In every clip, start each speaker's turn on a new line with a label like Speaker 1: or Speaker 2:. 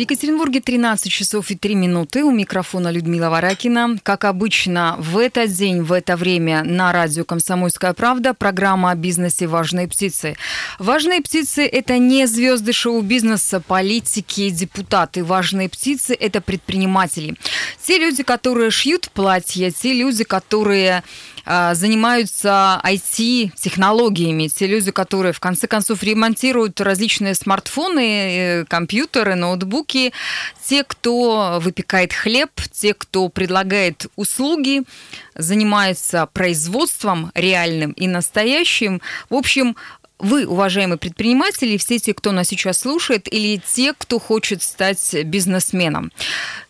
Speaker 1: В Екатеринбурге 13 часов и 3 минуты. У микрофона Людмила Варакина. Как обычно, в этот день, в это время на радио «Комсомольская правда» программа о бизнесе «Важные птицы». «Важные птицы» – это не звезды шоу-бизнеса, политики, депутаты. «Важные птицы» – это предприниматели. Те люди, которые шьют платья, те люди, которые занимаются IT-технологиями, те люди, которые в конце концов ремонтируют различные смартфоны, э, компьютеры, ноутбуки, те, кто выпекает хлеб, те, кто предлагает услуги, занимается производством реальным и настоящим. В общем, вы, уважаемые предприниматели, все те, кто нас сейчас слушает, или те, кто хочет стать бизнесменом.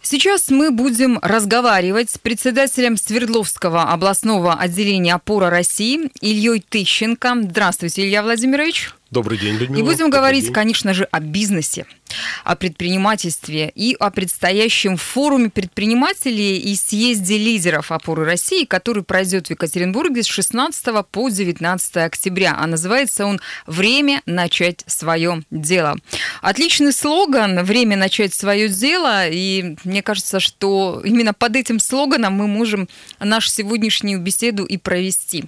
Speaker 1: Сейчас мы будем разговаривать с председателем Свердловского областного отделения «Опора России» Ильей Тыщенко. Здравствуйте, Илья Владимирович.
Speaker 2: Добрый день, Людмила.
Speaker 1: И будем Добрый говорить, день. конечно же, о бизнесе, о предпринимательстве и о предстоящем форуме предпринимателей и съезде лидеров опоры России, который пройдет в Екатеринбурге с 16 по 19 октября. А называется он «Время начать свое дело». Отличный слоган «Время начать свое дело». И мне кажется, что именно под этим слоганом мы можем нашу сегодняшнюю беседу и провести.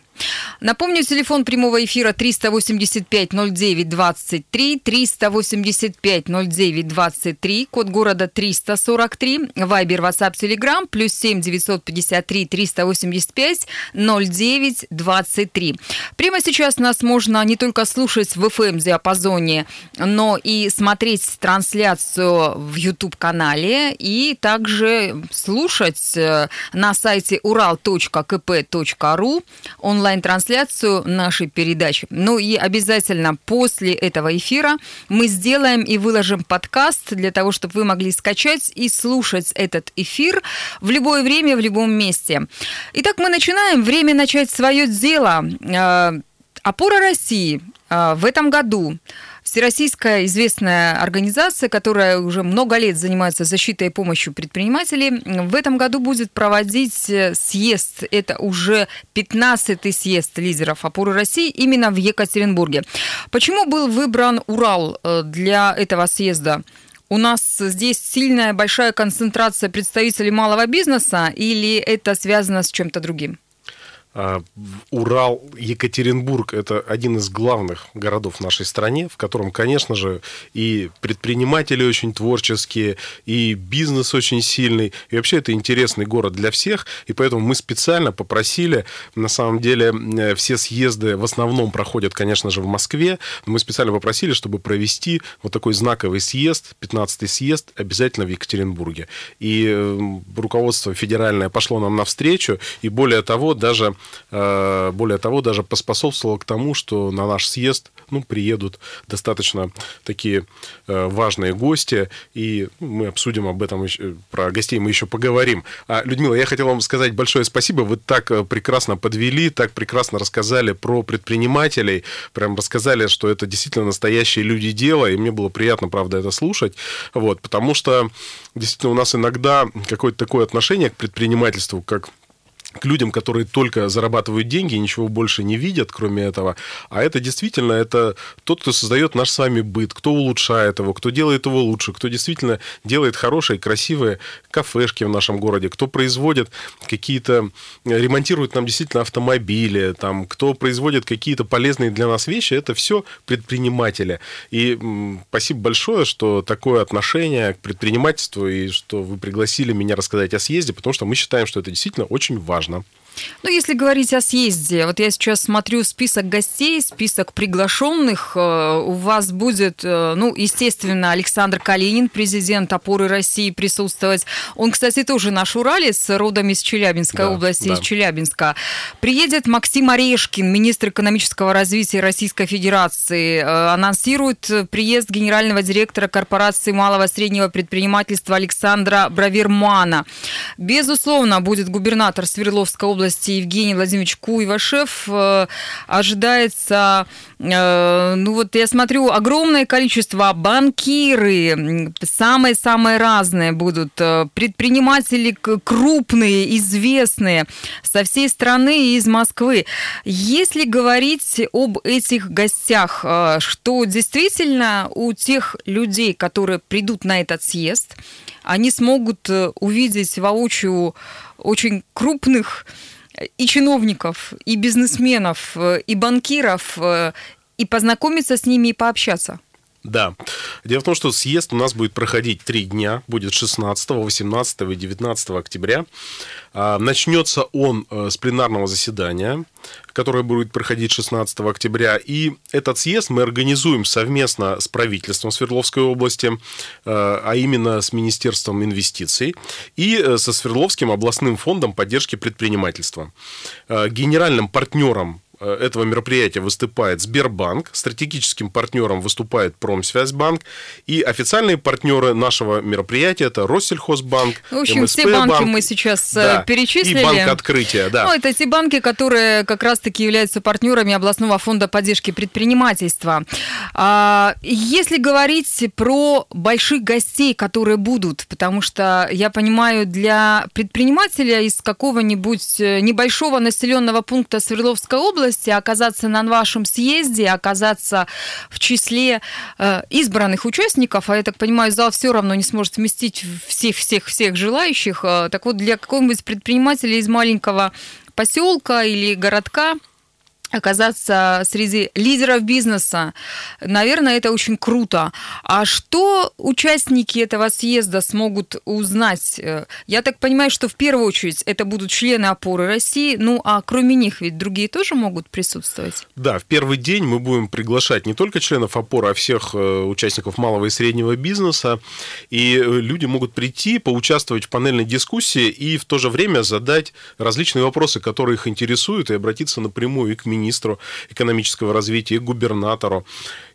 Speaker 1: Напомню, телефон прямого эфира 385 09 23, 385 09 23, код города 343, Вайбер, WhatsApp, Telegram, плюс 7 953 385 09 23. Прямо сейчас нас можно не только слушать в FM-диапазоне, но и смотреть трансляцию в YouTube-канале и также слушать э, на сайте ural.kp.ru онлайн-трансляцию нашей передачи. Ну и обязательно после этого эфира мы сделаем и выложим подкаст для того, чтобы вы могли скачать и слушать этот эфир в любое время, в любом месте. Итак, мы начинаем. Время начать свое дело. Э, Опора России э, в этом году Всероссийская известная организация, которая уже много лет занимается защитой и помощью предпринимателей, в этом году будет проводить э, съезд. Это уже 15-й съезд лидеров опоры России именно в Екатеринбурге. Почему был выбран Урал э, для этого съезда? У нас здесь сильная большая концентрация представителей малого бизнеса или это связано с чем-то другим?
Speaker 2: А, Урал, Екатеринбург – это один из главных городов в нашей стране, в котором, конечно же, и предприниматели очень творческие, и бизнес очень сильный, и вообще это интересный город для всех, и поэтому мы специально попросили, на самом деле, э, все съезды в основном проходят, конечно же, в Москве, но мы специально попросили, чтобы провести вот такой знаковый съезд, 15-й съезд, обязательно в Екатеринбурге. И э, руководство федеральное пошло нам навстречу, и более того, даже более того, даже поспособствовало к тому, что на наш съезд ну, приедут достаточно такие э, важные гости, и мы обсудим об этом, про гостей мы еще поговорим. А, Людмила, я хотел вам сказать большое спасибо, вы так э, прекрасно подвели, так прекрасно рассказали про предпринимателей, прям рассказали, что это действительно настоящие люди дела, и мне было приятно, правда, это слушать, вот, потому что действительно у нас иногда какое-то такое отношение к предпринимательству, как к людям, которые только зарабатывают деньги и ничего больше не видят, кроме этого. А это действительно это тот, кто создает наш с вами быт, кто улучшает его, кто делает его лучше, кто действительно делает хорошие, красивые кафешки в нашем городе, кто производит какие-то, ремонтирует нам действительно автомобили, там, кто производит какие-то полезные для нас вещи, это все предприниматели. И спасибо большое, что такое отношение к предпринимательству и что вы пригласили меня рассказать о съезде, потому что мы считаем, что это действительно очень важно важно.
Speaker 1: Ну, если говорить о съезде, вот я сейчас смотрю список гостей, список приглашенных. Э, у вас будет, э, ну, естественно, Александр Калинин, президент опоры России, присутствовать. Он, кстати, тоже наш уралец, родом из Челябинской да, области, да. из Челябинска. Приедет Максим Орешкин, министр экономического развития Российской Федерации. Э, анонсирует приезд генерального директора корпорации малого и среднего предпринимательства Александра Бравермана. Безусловно, будет губернатор Свердловской области области Евгений Владимирович Куйвашев. Э, ожидается, э, ну вот я смотрю, огромное количество банкиры, самые-самые разные будут, предприниматели крупные, известные, со всей страны и из Москвы. Если говорить об этих гостях, что действительно у тех людей, которые придут на этот съезд, они смогут э, увидеть воочию очень крупных э, и чиновников, и бизнесменов, э, и банкиров, и познакомиться с ними и пообщаться.
Speaker 2: Да. Дело в том, что съезд у нас будет проходить три дня. Будет 16, 18 и 19 октября. А, начнется он э, с пленарного заседания, которое будет проходить 16 октября. И этот съезд мы организуем совместно с правительством Свердловской области, э, а именно с Министерством инвестиций и э, со Свердловским областным фондом поддержки предпринимательства. Генеральным партнером этого мероприятия выступает Сбербанк, стратегическим партнером выступает Промсвязьбанк, и официальные партнеры нашего мероприятия это Россельхозбанк,
Speaker 1: В общем, МСП все банки банк, мы сейчас э, да, перечислили.
Speaker 2: И Банк Открытия, да.
Speaker 1: Ну, это те банки, которые как раз-таки являются партнерами областного фонда поддержки предпринимательства. А, если говорить про больших гостей, которые будут, потому что, я понимаю, для предпринимателя из какого-нибудь э, небольшого населенного пункта Свердловской области области, оказаться на вашем съезде, оказаться в числе э, избранных участников, а я так понимаю, зал все равно не сможет вместить всех-всех-всех желающих. Э, так вот, для какого-нибудь предпринимателя из маленького поселка или городка – оказаться среди лидеров бизнеса. Наверное, это очень круто. А что участники этого съезда смогут узнать? Я так понимаю, что в первую очередь это будут члены опоры России, ну а кроме них ведь другие тоже могут присутствовать?
Speaker 2: Да, в первый день мы будем приглашать не только членов опоры, а всех э, участников малого и среднего бизнеса. И э, люди могут прийти, поучаствовать в панельной дискуссии и в то же время задать различные вопросы, которые их интересуют, и обратиться напрямую и к министру министру экономического развития, и губернатору.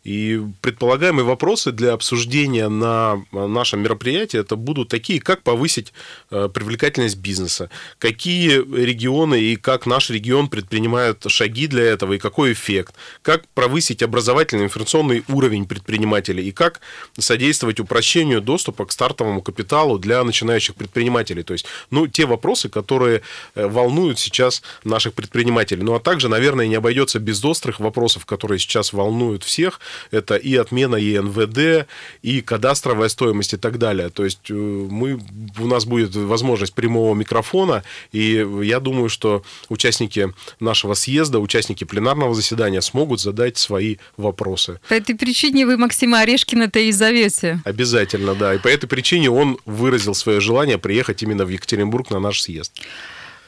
Speaker 2: И предполагаемые вопросы для обсуждения на нашем мероприятии это будут такие, как повысить э, привлекательность бизнеса, какие регионы и как наш регион предпринимают шаги для этого и какой эффект, как повысить образовательный информационный уровень предпринимателей и как содействовать упрощению доступа к стартовому капиталу для начинающих предпринимателей. То есть, ну, те вопросы, которые э, волнуют сейчас наших предпринимателей. Ну, а также, наверное, не обойдется без острых вопросов, которые сейчас волнуют всех. Это и отмена ЕНВД, и кадастровая стоимость и так далее. То есть э, мы, у нас будет возможность прямого микрофона, и я думаю, что участники нашего съезда, участники пленарного заседания смогут задать свои вопросы.
Speaker 1: По этой причине вы Максима Орешкина-то и зовете.
Speaker 2: Обязательно, да. И по этой причине он выразил свое желание приехать именно в Екатеринбург на наш съезд.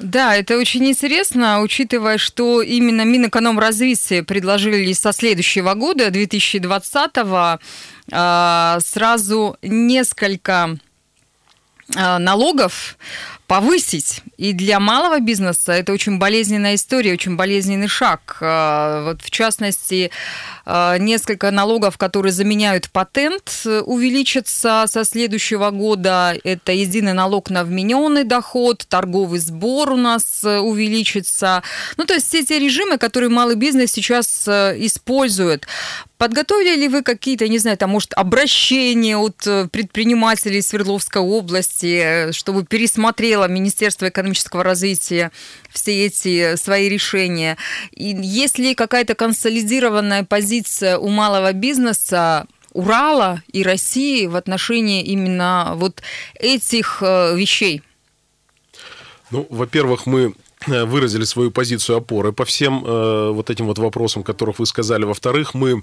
Speaker 1: Да, это очень интересно, учитывая, что именно Минэкономразвитие предложили со следующего года, 2020-го, а, сразу несколько а, налогов повысить. И для малого бизнеса это очень болезненная история, очень болезненный шаг. А, вот в частности, а, несколько налогов, которые заменяют патент, увеличатся со следующего года. Это единый налог на вмененный доход, торговый сбор у нас э, увеличится. Ну, то есть все те режимы, которые малый бизнес сейчас э, использует. Подготовили ли вы какие-то, не знаю, там, может, обращения от э, предпринимателей Свердловской области, чтобы пересмотрело Министерство экономического развития все эти свои решения? И есть ли какая-то консолидированная позиция у малого бизнеса, Урала и России в отношении именно вот этих э, вещей?
Speaker 2: Ну, во-первых, мы выразили свою позицию опоры по всем э, вот этим вот вопросам, которых вы сказали. Во-вторых, мы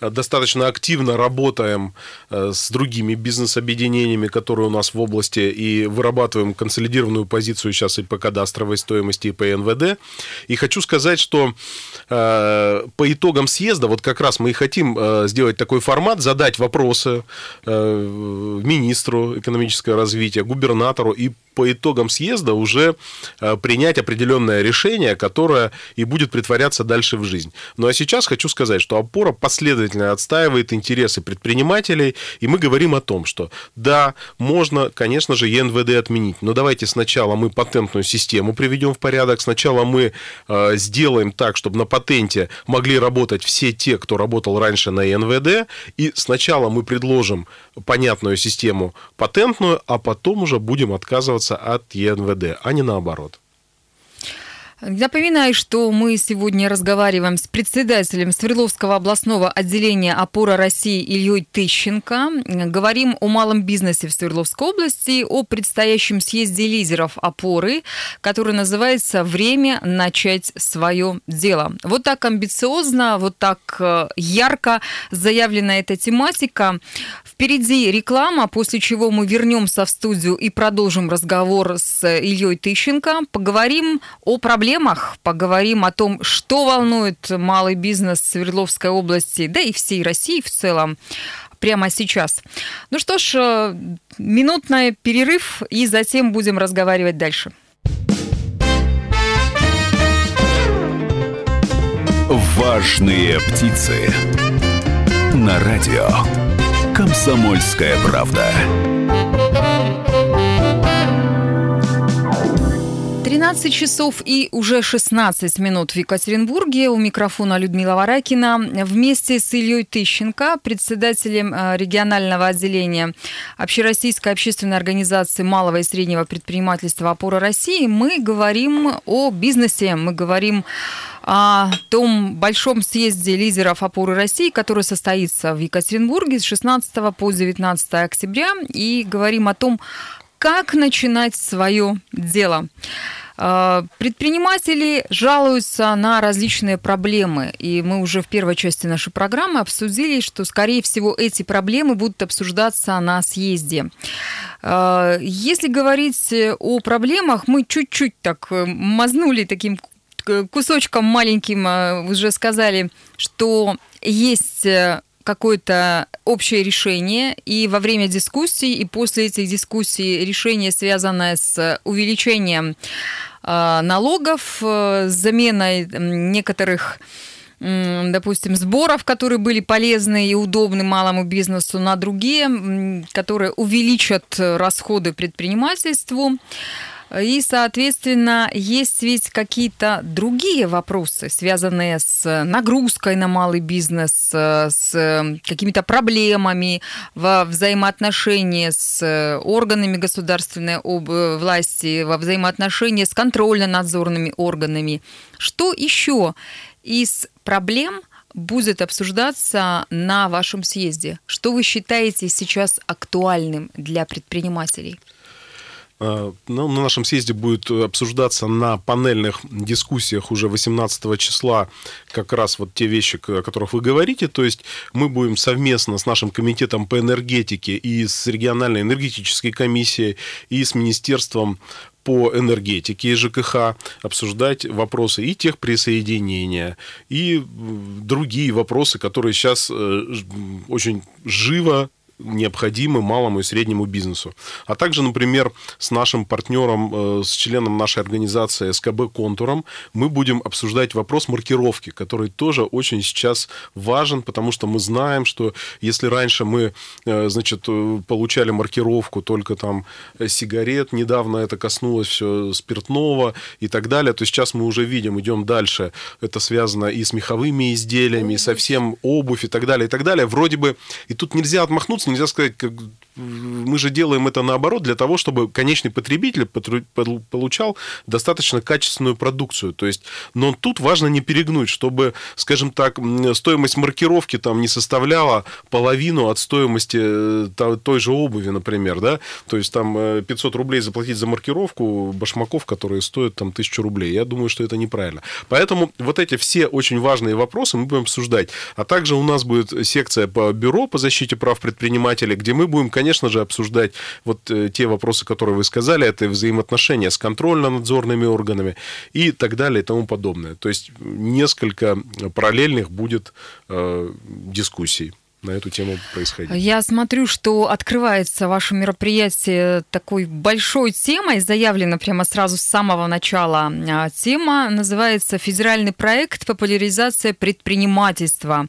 Speaker 2: э, достаточно активно работаем э, с другими бизнес-объединениями, которые у нас в области, и вырабатываем консолидированную позицию сейчас и по кадастровой стоимости, и по НВД. И хочу сказать, что э, по итогам съезда, вот как раз мы и хотим э, сделать такой формат, задать вопросы э, министру экономического развития, губернатору, и по итогам съезда уже принять определенное решение, которое и будет притворяться дальше в жизнь. Ну а сейчас хочу сказать, что опора последовательно отстаивает интересы предпринимателей, и мы говорим о том, что да, можно, конечно же, ЕНВД отменить, но давайте сначала мы патентную систему приведем в порядок, сначала мы э, сделаем так, чтобы на патенте могли работать все те, кто работал раньше на ЕНВД, и сначала мы предложим понятную систему патентную, а потом уже будем отказываться от ЕНВД, а не наоборот.
Speaker 1: Напоминаю, что мы сегодня разговариваем с председателем Свердловского областного отделения «Опора России» Ильей Тыщенко. Говорим о малом бизнесе в Свердловской области, о предстоящем съезде лидеров «Опоры», который называется «Время начать свое дело». Вот так амбициозно, вот так э, ярко заявлена эта тематика. Впереди реклама, после чего мы вернемся в студию и продолжим разговор с Ильей Тыщенко. Поговорим о проблемах проблемах, поговорим о том, что волнует малый бизнес Свердловской области, да и всей России в целом прямо сейчас. Ну что ж, э, минутный перерыв, и затем будем разговаривать дальше.
Speaker 3: Важные птицы на радио Комсомольская правда.
Speaker 1: 13 часов и уже 16 минут в Екатеринбурге. У микрофона Людмила Варакина. Вместе с Ильей Тыщенко, председателем э, регионального отделения Общероссийской общественной организации малого и среднего предпринимательства «Опора России», мы говорим о бизнесе, мы говорим о том большом съезде лидеров опоры России, который состоится в Екатеринбурге с 16 по 19 октября, и говорим о том, как начинать свое дело. А, предприниматели жалуются на различные проблемы, и мы уже в первой части нашей программы обсудили, что, скорее всего, эти проблемы будут обсуждаться на съезде. А, если говорить о проблемах, мы чуть-чуть так э, мазнули таким кусочком маленьким, а, уже сказали, что есть э, какое-то общее решение, и во время дискуссий, и после этих дискуссий решение, связанное с увеличением а, налогов, э, с заменой некоторых допустим, сборов, которые были полезны и удобны малому бизнесу, на другие, которые увеличат расходы предпринимательству. И, соответственно, есть ведь какие-то другие вопросы, связанные с нагрузкой на малый бизнес, с какими-то проблемами во взаимоотношении с органами государственной власти, во взаимоотношении с контрольно-надзорными органами. Что еще из проблем будет обсуждаться на вашем съезде? Что вы считаете сейчас актуальным для предпринимателей?
Speaker 2: А, ну, на нашем съезде будет обсуждаться на панельных дискуссиях уже 18 числа как раз вот те вещи, о которых вы говорите. То есть мы будем совместно с нашим комитетом по энергетике и с региональной энергетической комиссией и с Министерством по энергетике и ЖКХ обсуждать вопросы и техприсоединения, и другие вопросы, которые сейчас э, очень живо необходимы малому и среднему бизнесу. А также, например, с нашим партнером, э, с членом нашей организации СКБ «Контуром» мы будем обсуждать вопрос маркировки, который тоже очень сейчас важен, потому что мы знаем, что если раньше мы, э, значит, э, получали маркировку только там сигарет, недавно это коснулось все спиртного и так далее, то сейчас мы уже видим, идем дальше, это связано и с меховыми изделиями, и совсем обувь и так далее, и так далее. Вроде бы, и тут нельзя отмахнуться, нельзя сказать, как, мы же делаем это наоборот для того, чтобы конечный потребитель получал достаточно качественную продукцию. То есть, но тут важно не перегнуть, чтобы, скажем так, стоимость маркировки там не составляла половину от стоимости э, той же обуви, например, да, то есть там 500 э, рублей заплатить за маркировку башмаков, которые стоят там 1000 рублей. Я думаю, что это неправильно. Поэтому вот эти все очень важные вопросы мы будем обсуждать. А также у нас будет секция по бюро по защите прав предпринимателей, где мы будем, конечно же, обсуждать вот э, те вопросы, которые вы сказали, это взаимоотношения с контрольно-надзорными органами и так далее и тому подобное. То есть несколько параллельных будет э, дискуссий. на эту тему происходить.
Speaker 1: Я смотрю, что открывается ваше мероприятие такой большой темой, заявлена прямо сразу с самого начала. А, тема называется «Федеральный проект популяризация предпринимательства»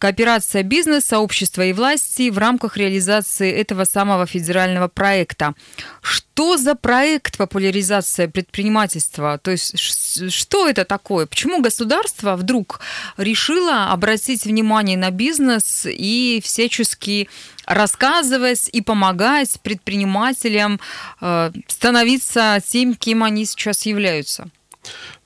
Speaker 1: кооперация бизнеса, общества и власти в рамках реализации этого самого федерального проекта. Что за проект популяризация предпринимательства? То есть что это такое? Почему государство вдруг решило обратить внимание на бизнес и всячески рассказывать и помогать предпринимателям э, становиться тем, кем они сейчас являются?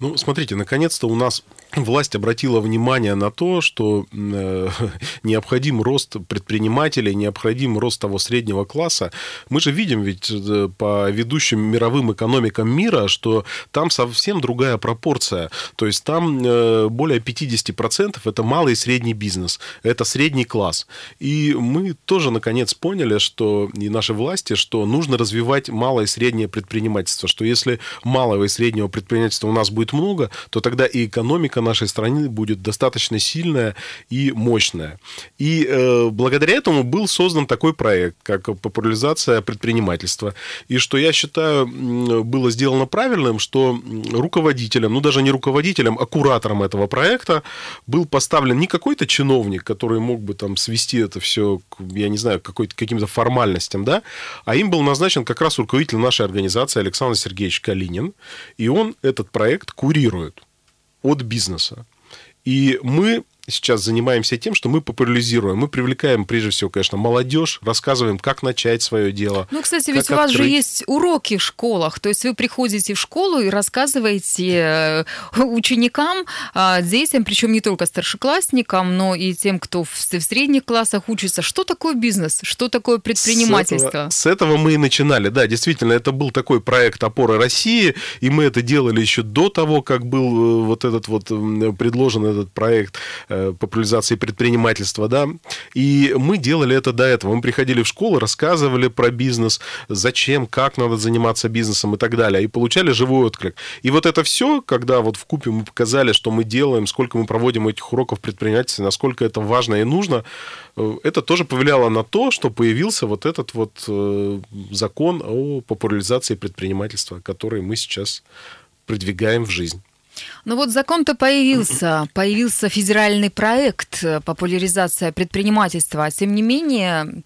Speaker 2: Ну, смотрите, наконец-то у нас власть обратила внимание на то, что э, необходим рост предпринимателей, необходим рост того среднего класса. Мы же видим ведь э, по ведущим мировым экономикам мира, что там совсем другая пропорция. То есть там э, более 50% это малый и средний бизнес, это средний класс. И мы тоже наконец поняли, что и наши власти, что нужно развивать малое и среднее предпринимательство, что если малого и среднего предпринимательства у нас будет много, то тогда и экономика нашей страны будет достаточно сильная и мощная. И э, благодаря этому был создан такой проект, как популяризация предпринимательства. И что я считаю было сделано правильным, что руководителем, ну даже не руководителем, а куратором этого проекта был поставлен не какой-то чиновник, который мог бы там свести это все, я не знаю, каким-то формальностям, да, а им был назначен как раз руководитель нашей организации Александр Сергеевич Калинин, и он этот проект курирует от бизнеса. И мы сейчас занимаемся тем, что мы популяризируем, мы привлекаем, прежде всего, конечно, молодежь, рассказываем, как начать свое дело.
Speaker 1: Ну, кстати, ведь у вас открыть. же есть уроки в школах, то есть вы приходите в школу и рассказываете э, ученикам, а, детям, причем не только старшеклассникам, но и тем, кто в средних классах учится, что такое бизнес, что такое предпринимательство. С
Speaker 2: этого, с этого мы и начинали, да, действительно, это был такой проект «Опора России», и мы это делали еще до того, как был э, вот этот вот предложен этот проект Э, популяризации предпринимательства, да, и мы делали это до этого. Мы приходили в школу, рассказывали про бизнес, зачем, как надо заниматься бизнесом и так далее, и получали живой отклик. И вот это все, когда вот в купе мы показали, что мы делаем, сколько мы проводим этих уроков предпринимательства, насколько это важно и нужно, э, это тоже повлияло на то, что появился вот этот вот э, закон о популяризации предпринимательства, который мы сейчас продвигаем в жизнь.
Speaker 1: Ну вот закон-то появился, появился федеральный проект популяризация предпринимательства. Тем не менее,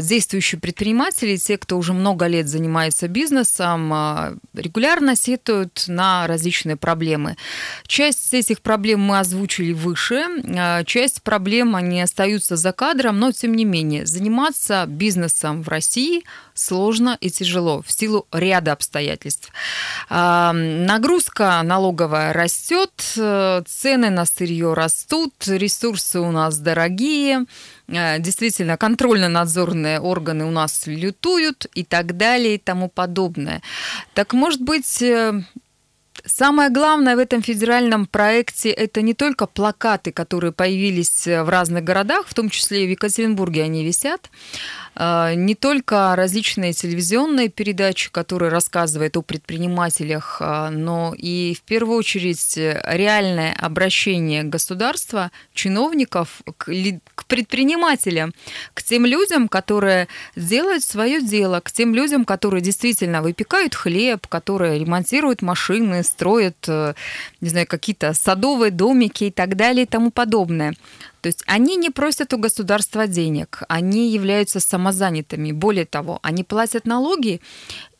Speaker 1: действующие предприниматели, те, кто уже много лет занимается бизнесом, а, регулярно сетуют на различные проблемы. Часть этих проблем мы озвучили выше, а, часть проблем они остаются за кадром, но тем не менее заниматься бизнесом в России сложно и тяжело в силу ряда обстоятельств. Нагрузка налоговая растет, э, цены на сырье растут, ресурсы у нас дорогие, действительно контрольно-надзорные органы у нас лютуют и так далее и тому подобное. Так может быть э, Самое главное в этом федеральном проекте это не только плакаты, которые появились в разных городах, в том числе и в Екатеринбурге они висят, не только различные телевизионные передачи, которые рассказывают о предпринимателях, а, но и в первую очередь реальное обращение государства, чиновников к, к предпринимателям, к тем людям, которые делают свое дело, к тем людям, которые действительно выпекают хлеб, которые ремонтируют машины, строят, э, не знаю, какие-то садовые домики и так далее и тому подобное. То есть они не просят у государства денег, они являются самозанятыми. Более того, они платят налоги,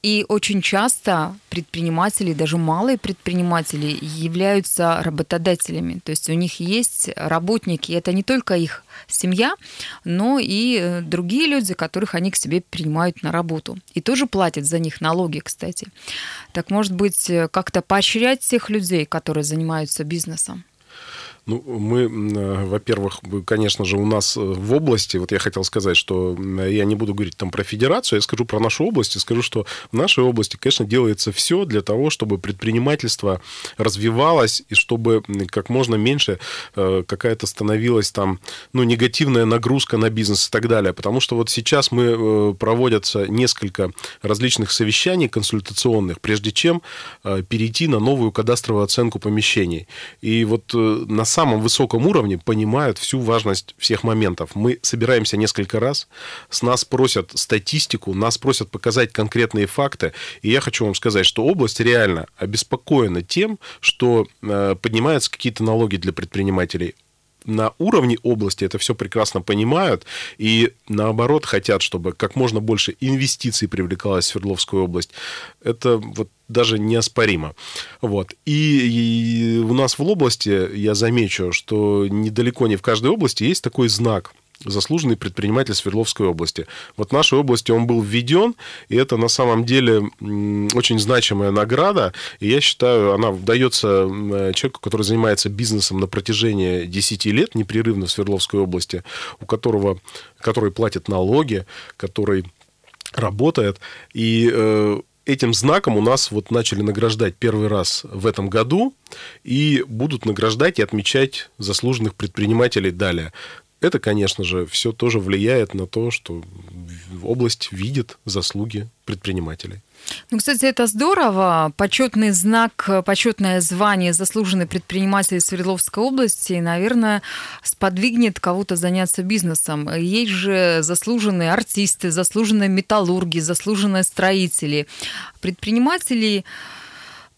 Speaker 1: и очень часто предприниматели, даже малые предприниматели, являются работодателями. То есть у них есть работники. Это не только их семья, но и э, другие люди, которых они к себе принимают на работу. И тоже платят за них налоги, кстати. Так может быть, э, как-то поощрять тех людей, которые занимаются бизнесом?
Speaker 2: Ну, мы, э, во-первых, конечно же, у нас э, в области, вот я хотел сказать, что я не буду говорить там про федерацию, я скажу про нашу область, и скажу, что в нашей области, конечно, делается все для того, чтобы предпринимательство развивалось, и чтобы как можно меньше э, какая-то становилась там, ну, негативная нагрузка на бизнес и так далее. Потому что вот сейчас мы проводятся несколько различных совещаний консультационных, прежде чем перейти на новую кадастровую оценку помещений. И вот на самом высоком уровне понимают всю важность всех моментов. Мы собираемся несколько раз, с нас просят статистику, нас просят показать конкретные факты. И я хочу вам сказать, что область реально обеспокоена тем, что э, поднимаются какие-то налоги для предпринимателей на уровне области это все прекрасно понимают и наоборот хотят, чтобы как можно больше инвестиций привлекалось в Свердловскую область. Это вот даже неоспоримо. Вот. И, и у нас в области, я замечу, что недалеко не в каждой области есть такой знак – заслуженный предприниматель Свердловской области. Вот в нашей области он был введен, и это на самом деле очень значимая награда, и я считаю, она дается человеку, который занимается бизнесом на протяжении 10 лет непрерывно в Свердловской области, у которого, который платит налоги, который работает, и э, этим знаком у нас вот начали награждать первый раз в этом году и будут награждать и отмечать заслуженных предпринимателей далее. Это, конечно же, все тоже влияет на то, что область видит заслуги предпринимателей.
Speaker 1: Ну, кстати, это здорово. Почетный знак, почетное звание заслуженный предприниматель Свердловской области, наверное, сподвигнет кого-то заняться бизнесом. Есть же заслуженные артисты, заслуженные металлурги, заслуженные строители. Предприниматели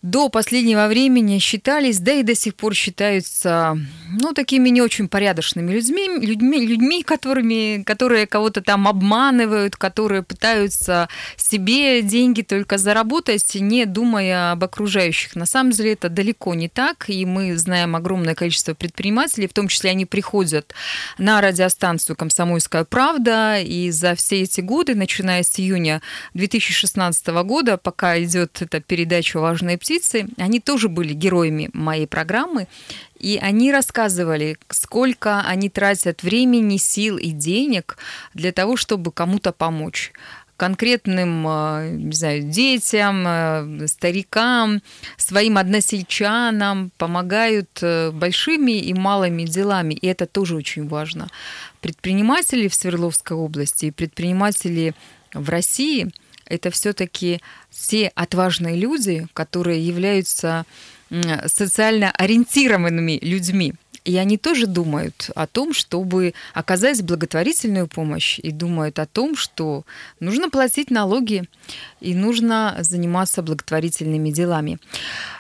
Speaker 1: до последнего времени считались, да и до сих пор считаются, ну, такими не очень порядочными людьми, людьми, людьми которыми, которые кого-то там обманывают, которые пытаются себе деньги только заработать, не думая об окружающих. На самом деле это далеко не так, и мы знаем огромное количество предпринимателей, в том числе они приходят на радиостанцию «Комсомольская правда», и за все эти годы, начиная с июня 2016 года, пока идет эта передача «Важные они тоже были героями моей программы, и они рассказывали, сколько они тратят времени, сил и денег для того, чтобы кому-то помочь конкретным, э, не знаю, детям, э, старикам, своим односельчанам, помогают э, большими и малыми делами. И это тоже очень важно. Предприниматели в Свердловской области и предприниматели в России – это все-таки все отважные люди, которые являются социально ориентированными людьми. И они тоже думают о том, чтобы оказать благотворительную помощь, и думают о том, что нужно платить налоги и нужно заниматься благотворительными делами.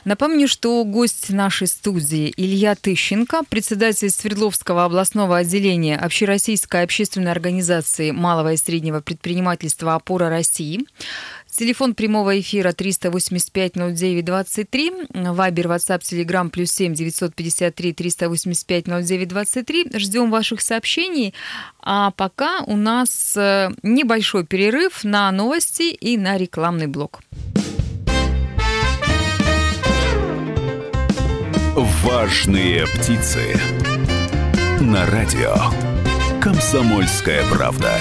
Speaker 1: Напомню, что гость нашей студии Илья Тыщенко, председатель Свердловского областного отделения Общероссийской общественной организации малого и среднего предпринимательства «Опора России», Телефон прямого эфира 385-09-23. Вайбер, WhatsApp, Telegram плюс 7 953 385 09 23. Ждем ваших сообщений. А пока у нас э, небольшой перерыв на новости и на рекламный блок.
Speaker 3: Важные птицы. На радио. Комсомольская правда.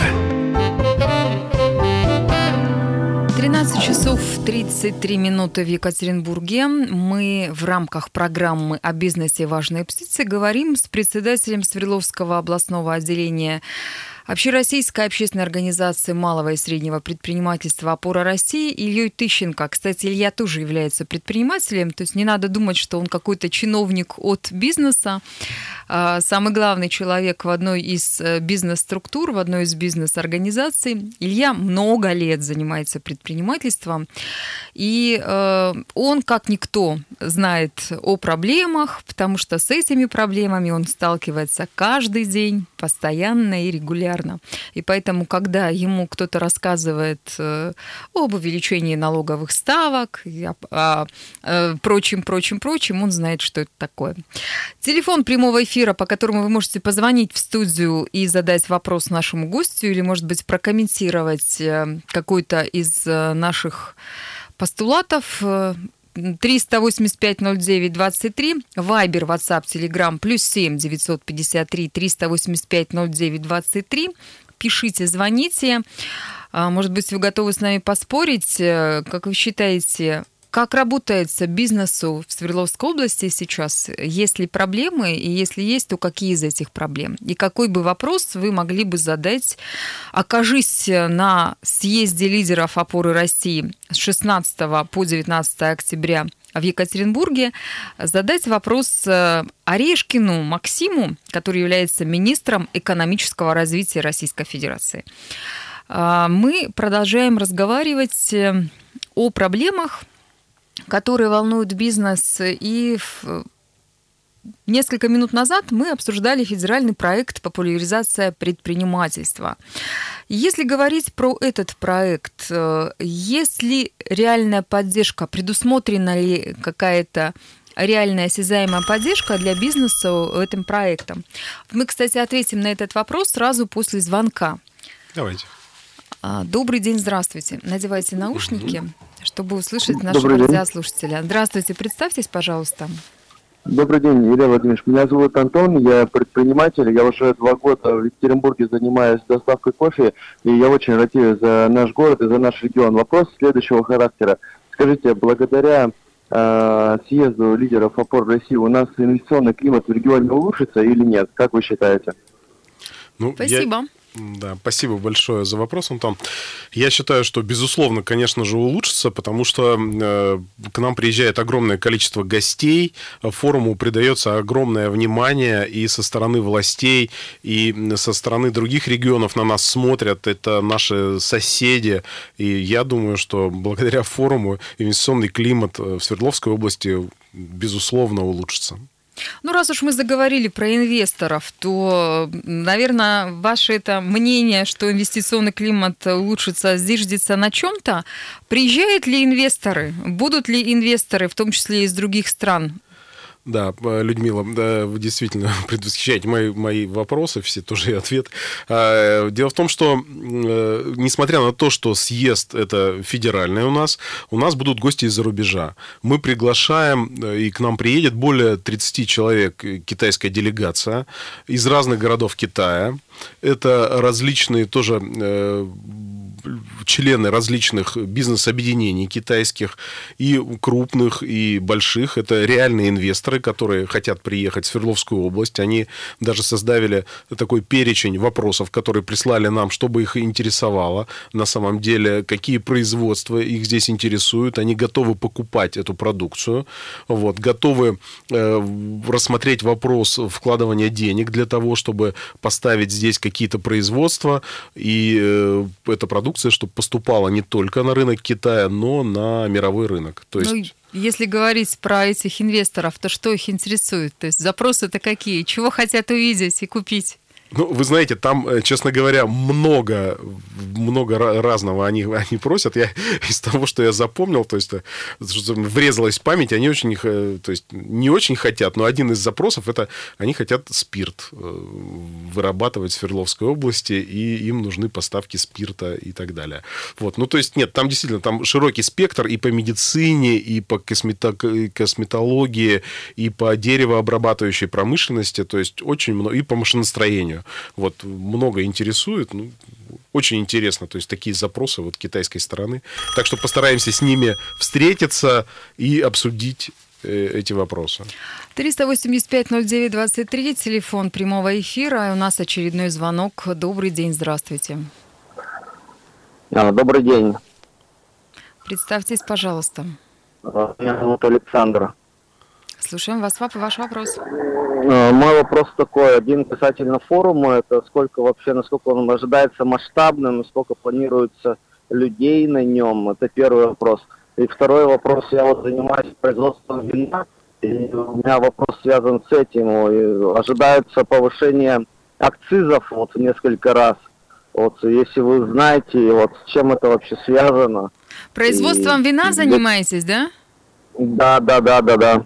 Speaker 1: 13 часов 33 минуты в Екатеринбурге. Мы в рамках программы о бизнесе «Важные птицы» говорим с председателем Свердловского областного отделения Общероссийской общественной организации малого и среднего предпринимательства «Опора России» Ильей Тыщенко. Кстати, Илья тоже является предпринимателем, то есть не надо думать, что он какой-то чиновник от бизнеса. А, самый главный человек в одной из э, бизнес-структур, в одной из бизнес-организаций. Илья много лет занимается предпринимательством, и э, он, как никто, знает о проблемах, потому что с этими проблемами он сталкивается каждый день, постоянно и регулярно. И поэтому, когда ему кто-то рассказывает э, об увеличении налоговых ставок, о, о, прочим, прочим, прочим, он знает, что это такое. Телефон прямого эфира по которому вы можете позвонить в студию и задать вопрос нашему гостю или, может быть, прокомментировать э, какой-то из э, наших постулатов. 385-09-23, Вайбер, WhatsApp, Telegram, плюс 7 953 385 09 23. Пишите, звоните. А, может быть, вы готовы с нами поспорить? Э, как вы считаете, как работает бизнесу в Свердловской области сейчас? Есть ли проблемы? И если есть, то какие из этих проблем? И какой бы вопрос вы могли бы задать, окажись на съезде лидеров опоры России с 16 по 19 октября в Екатеринбурге, задать вопрос э, Орешкину Максиму, который является министром экономического развития Российской Федерации. А, мы продолжаем разговаривать э, о проблемах, которые волнуют бизнес. И несколько минут назад мы обсуждали федеральный проект «Популяризация предпринимательства». Если говорить про этот проект, э, есть ли реальная поддержка, предусмотрена ли какая-то реальная осязаемая поддержка для бизнеса этим проектом? Мы, кстати, ответим на этот вопрос сразу после звонка.
Speaker 2: Давайте.
Speaker 1: А, добрый день, здравствуйте. Надевайте наушники, чтобы услышать нашего радиослушателя. Здравствуйте, представьтесь, пожалуйста.
Speaker 4: Добрый день, Илья Владимирович. Меня зовут Антон, я предприниматель. Я уже два года в Екатеринбурге занимаюсь доставкой кофе, и я очень радею за наш город и за наш регион. Вопрос следующего характера. Скажите, благодаря э, съезду лидеров опор России у нас инвестиционный климат в регионе улучшится или нет? Как вы считаете?
Speaker 1: Ну, Спасибо. Я...
Speaker 2: Да, спасибо большое за вопрос, Антон. Я считаю, что, безусловно, конечно же, улучшится, потому что э, к нам приезжает огромное количество гостей, форуму придается огромное внимание и со стороны властей, и со стороны других регионов на нас смотрят, это наши соседи, и я думаю, что благодаря форуму инвестиционный климат в Свердловской области, безусловно, улучшится.
Speaker 1: Ну, раз уж мы заговорили про инвесторов, то, наверное, ваше это мнение, что инвестиционный климат улучшится, зиждется на чем-то. Приезжают ли инвесторы? Будут ли инвесторы, в том числе из других стран,
Speaker 2: да, э, Людмила, да, вы действительно предвосхищаете мои, мои вопросы, все тоже и ответ. А, дело в том, что э, несмотря на то, что съезд это федеральный у нас, у нас будут гости из-за рубежа. Мы приглашаем, э, и к нам приедет более 30 человек китайская делегация из разных городов Китая. Это различные тоже члены различных бизнес-объединений китайских, и крупных, и больших. Это реальные инвесторы, которые хотят приехать в Свердловскую область. Они даже создали такой перечень вопросов, которые прислали нам, чтобы их интересовало на самом деле, какие производства их здесь интересуют. Они готовы покупать эту продукцию, вот, готовы э, рассмотреть вопрос вкладывания денег для того, чтобы поставить здесь какие-то производства, и э, эта продукция, чтобы поступала не только на рынок Китая, но на мировой рынок.
Speaker 1: То есть... Ну, если говорить про этих инвесторов, то что их интересует? То есть запросы-то какие? Чего хотят увидеть и купить?
Speaker 2: Ну, вы знаете, там, э, честно говоря, много, много разного они, они просят. Я из того, что я запомнил, то есть э, врезалась в память, они очень, э, то есть не очень хотят, но один из запросов это они хотят спирт вырабатывать в Свердловской области, и им нужны поставки спирта и так далее. Вот, ну то есть нет, там действительно там широкий спектр и по медицине, и по косметологии, и по деревообрабатывающей промышленности, то есть очень много, и по машиностроению компанию. Вот много интересует, ну, очень интересно, то есть такие запросы вот китайской стороны. Так что постараемся с ними встретиться и обсудить э, эти вопросы.
Speaker 1: 385-09-23, телефон прямого эфира. И у нас очередной звонок. Добрый день, здравствуйте.
Speaker 4: А, добрый день.
Speaker 1: Представьтесь, пожалуйста.
Speaker 4: Меня зовут Александр.
Speaker 1: Слушаем вас, ваш вопрос.
Speaker 4: Э, мой вопрос такой. Один касательно форума. Это сколько вообще, насколько он ожидается масштабным, сколько планируется людей на нем. Это первый вопрос. И второй вопрос. Я вот занимаюсь производством вина. И у меня вопрос связан с этим. И ожидается повышение акцизов вот в несколько раз. Вот если вы знаете, вот с чем это вообще связано.
Speaker 1: Производством и... вина занимаетесь, да?
Speaker 4: Да, да, да, да, да.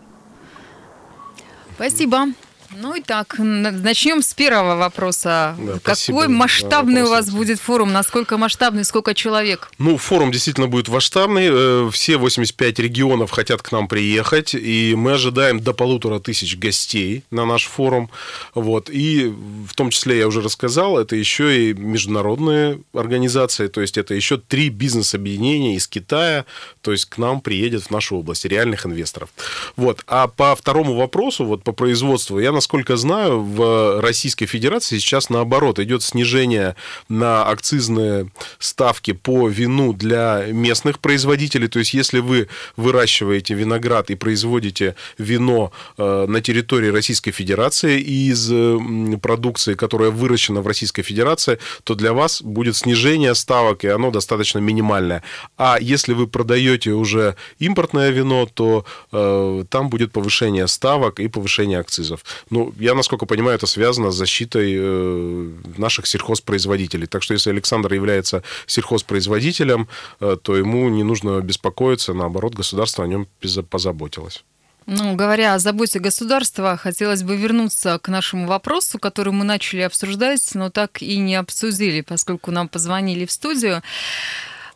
Speaker 1: Спасибо. Ну и так, начнем с первого вопроса.
Speaker 2: Да,
Speaker 1: Какой
Speaker 2: спасибо
Speaker 1: масштабный у вас будет форум? Насколько масштабный, сколько человек?
Speaker 2: Ну, форум действительно будет масштабный. Э, Все 85 регионов хотят к нам приехать, и мы ожидаем до полутора тысяч гостей на наш форум. Вот. И в том числе, я уже рассказал, это еще и международные организации, то есть это еще три бизнес-объединения из Китая, то есть к нам приедет в нашу область реальных инвесторов. Вот. А по второму вопросу, вот по производству, я, насколько знаю, в Российской Федерации сейчас наоборот идет снижение на акцизные ставки по вину для местных производителей. То есть, если вы выращиваете виноград и производите вино э, на территории Российской Федерации из э, продукции, которая выращена в Российской Федерации, то для вас будет снижение ставок, и оно достаточно минимальное. А если вы продаете уже импортное вино, то э, там будет повышение ставок и повышение акцизов. Ну, я, насколько понимаю, это связано с защитой э, наших сельхозпроизводителей. Так что, если Александр является сельхозпроизводителем, э, то ему не нужно беспокоиться, наоборот, государство о нем позаботилось.
Speaker 1: Ну, говоря о заботе государства, хотелось бы вернуться к нашему вопросу, который мы начали обсуждать, но так и не обсудили, поскольку нам позвонили в студию.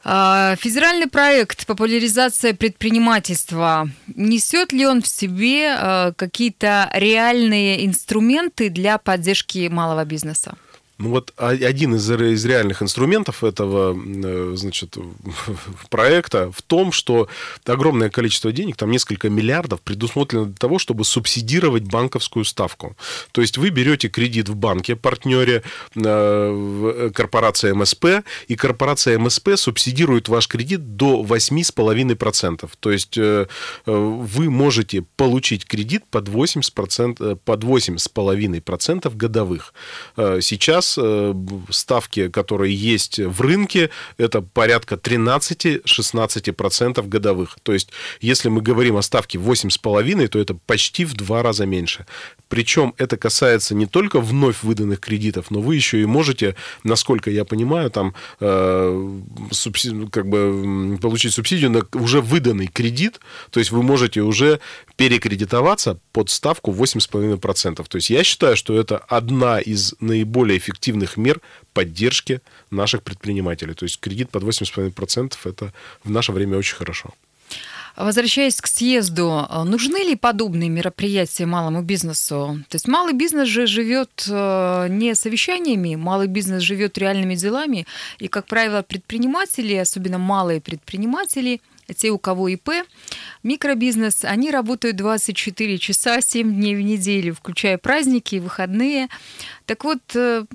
Speaker 1: А, Федеральный проект «Популяризация предпринимательства» несет ли он в себе а, какие-то реальные инструменты для поддержки малого бизнеса?
Speaker 2: Ну вот один из, ре- из реальных инструментов этого э, значит, проекта в том, что огромное количество денег, там несколько миллиардов, предусмотрено для того, чтобы субсидировать банковскую ставку. То есть вы берете кредит в банке, партнере э, корпорации МСП, и корпорация МСП субсидирует ваш кредит до 8,5%. То есть э, э, вы можете получить кредит под 8%, э, под 8,5% годовых. Э, Сейчас э, ставки, которые есть в рынке, это порядка 13-16% годовых. То есть, если мы говорим о ставке 8,5%, то это почти в два раза меньше. Причем это касается не только вновь выданных кредитов, но вы еще и можете, насколько я понимаю, там э, субси- ну, как бы получить субсидию на уже выданный кредит. То есть вы можете уже перекредитоваться под ставку 8,5%. То есть я считаю, что это одна из наиболее эффективных мер поддержки наших предпринимателей. То есть кредит под 8,5% это в наше время очень хорошо.
Speaker 1: Возвращаясь к съезду, э, нужны ли подобные мероприятия малому бизнесу? То есть малый бизнес же живет э, не совещаниями, малый бизнес живет реальными делами, и, как правило, предприниматели, особенно малые предприниматели, те, у кого ИП, микробизнес, они работают 24 часа, 7 дней в неделю, включая праздники, выходные. Так вот, э,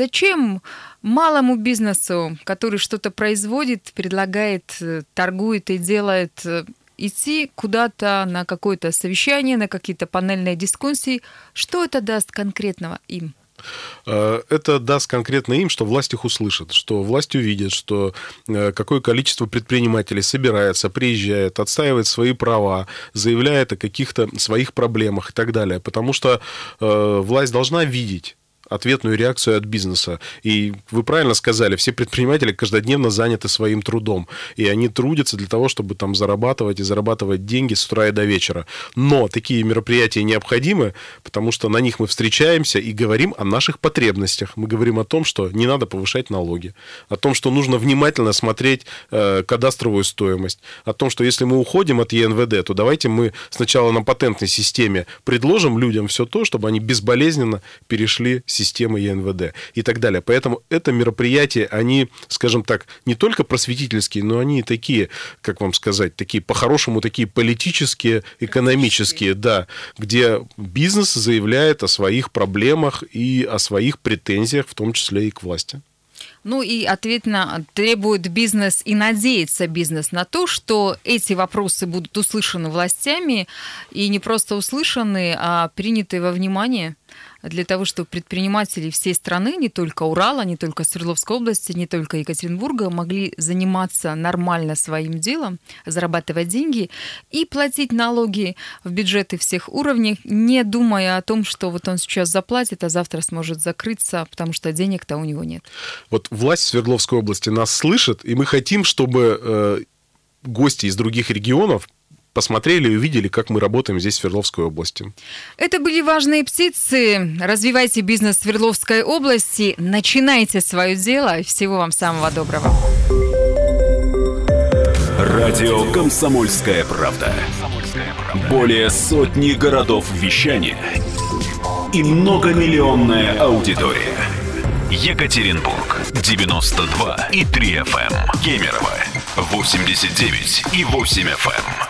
Speaker 1: зачем малому бизнесу, который что-то производит, предлагает, э, торгует и делает, э, идти куда-то на какое-то совещание, на какие-то панельные дискуссии? Что это даст конкретного им?
Speaker 2: Э, Это даст конкретно им, что власть их услышит, что власть увидит, что какое количество предпринимателей собирается, приезжает, отстаивает свои права, заявляет о каких-то своих проблемах и так далее. Потому что власть должна видеть ответную реакцию от бизнеса. И вы правильно сказали, все предприниматели каждодневно заняты своим трудом. И они трудятся для того, чтобы там зарабатывать и зарабатывать деньги с утра и до вечера. Но такие мероприятия необходимы, потому что на них мы встречаемся и говорим о наших потребностях. Мы говорим о том, что не надо повышать налоги, о том, что нужно внимательно смотреть э, кадастровую стоимость, о том, что если мы уходим от ЕНВД, то давайте мы сначала на патентной системе предложим людям все то, чтобы они безболезненно перешли с системы ЕНВД и так далее. Поэтому это мероприятия, они, скажем так, не только просветительские, но они такие, как вам сказать, такие по-хорошему, такие политические, экономические, да, где бизнес заявляет о своих проблемах и о своих претензиях, в том числе и к власти.
Speaker 1: Ну и ответно требует бизнес и надеется бизнес на то, что эти вопросы будут услышаны властями и не просто услышаны, а приняты во внимание для того, чтобы предприниматели всей страны, не только Урала, не только Свердловской области, не только Екатеринбурга, могли заниматься нормально своим делом, зарабатывать деньги и платить налоги в бюджеты всех уровней, не думая о том, что вот он сейчас заплатит, а завтра сможет закрыться, потому что денег-то у него нет.
Speaker 2: Вот власть Свердловской области нас слышит, и мы хотим, чтобы э, гости из других регионов посмотрели и увидели, как мы работаем здесь, в Свердловской области.
Speaker 1: Это были важные птицы. Развивайте бизнес в Свердловской области, начинайте свое дело. Всего вам самого доброго.
Speaker 3: Радио «Комсомольская правда». Более сотни городов вещания и многомиллионная аудитория. Екатеринбург 92 и 3 FM. Эм. Кемерово 89 и 8 FM.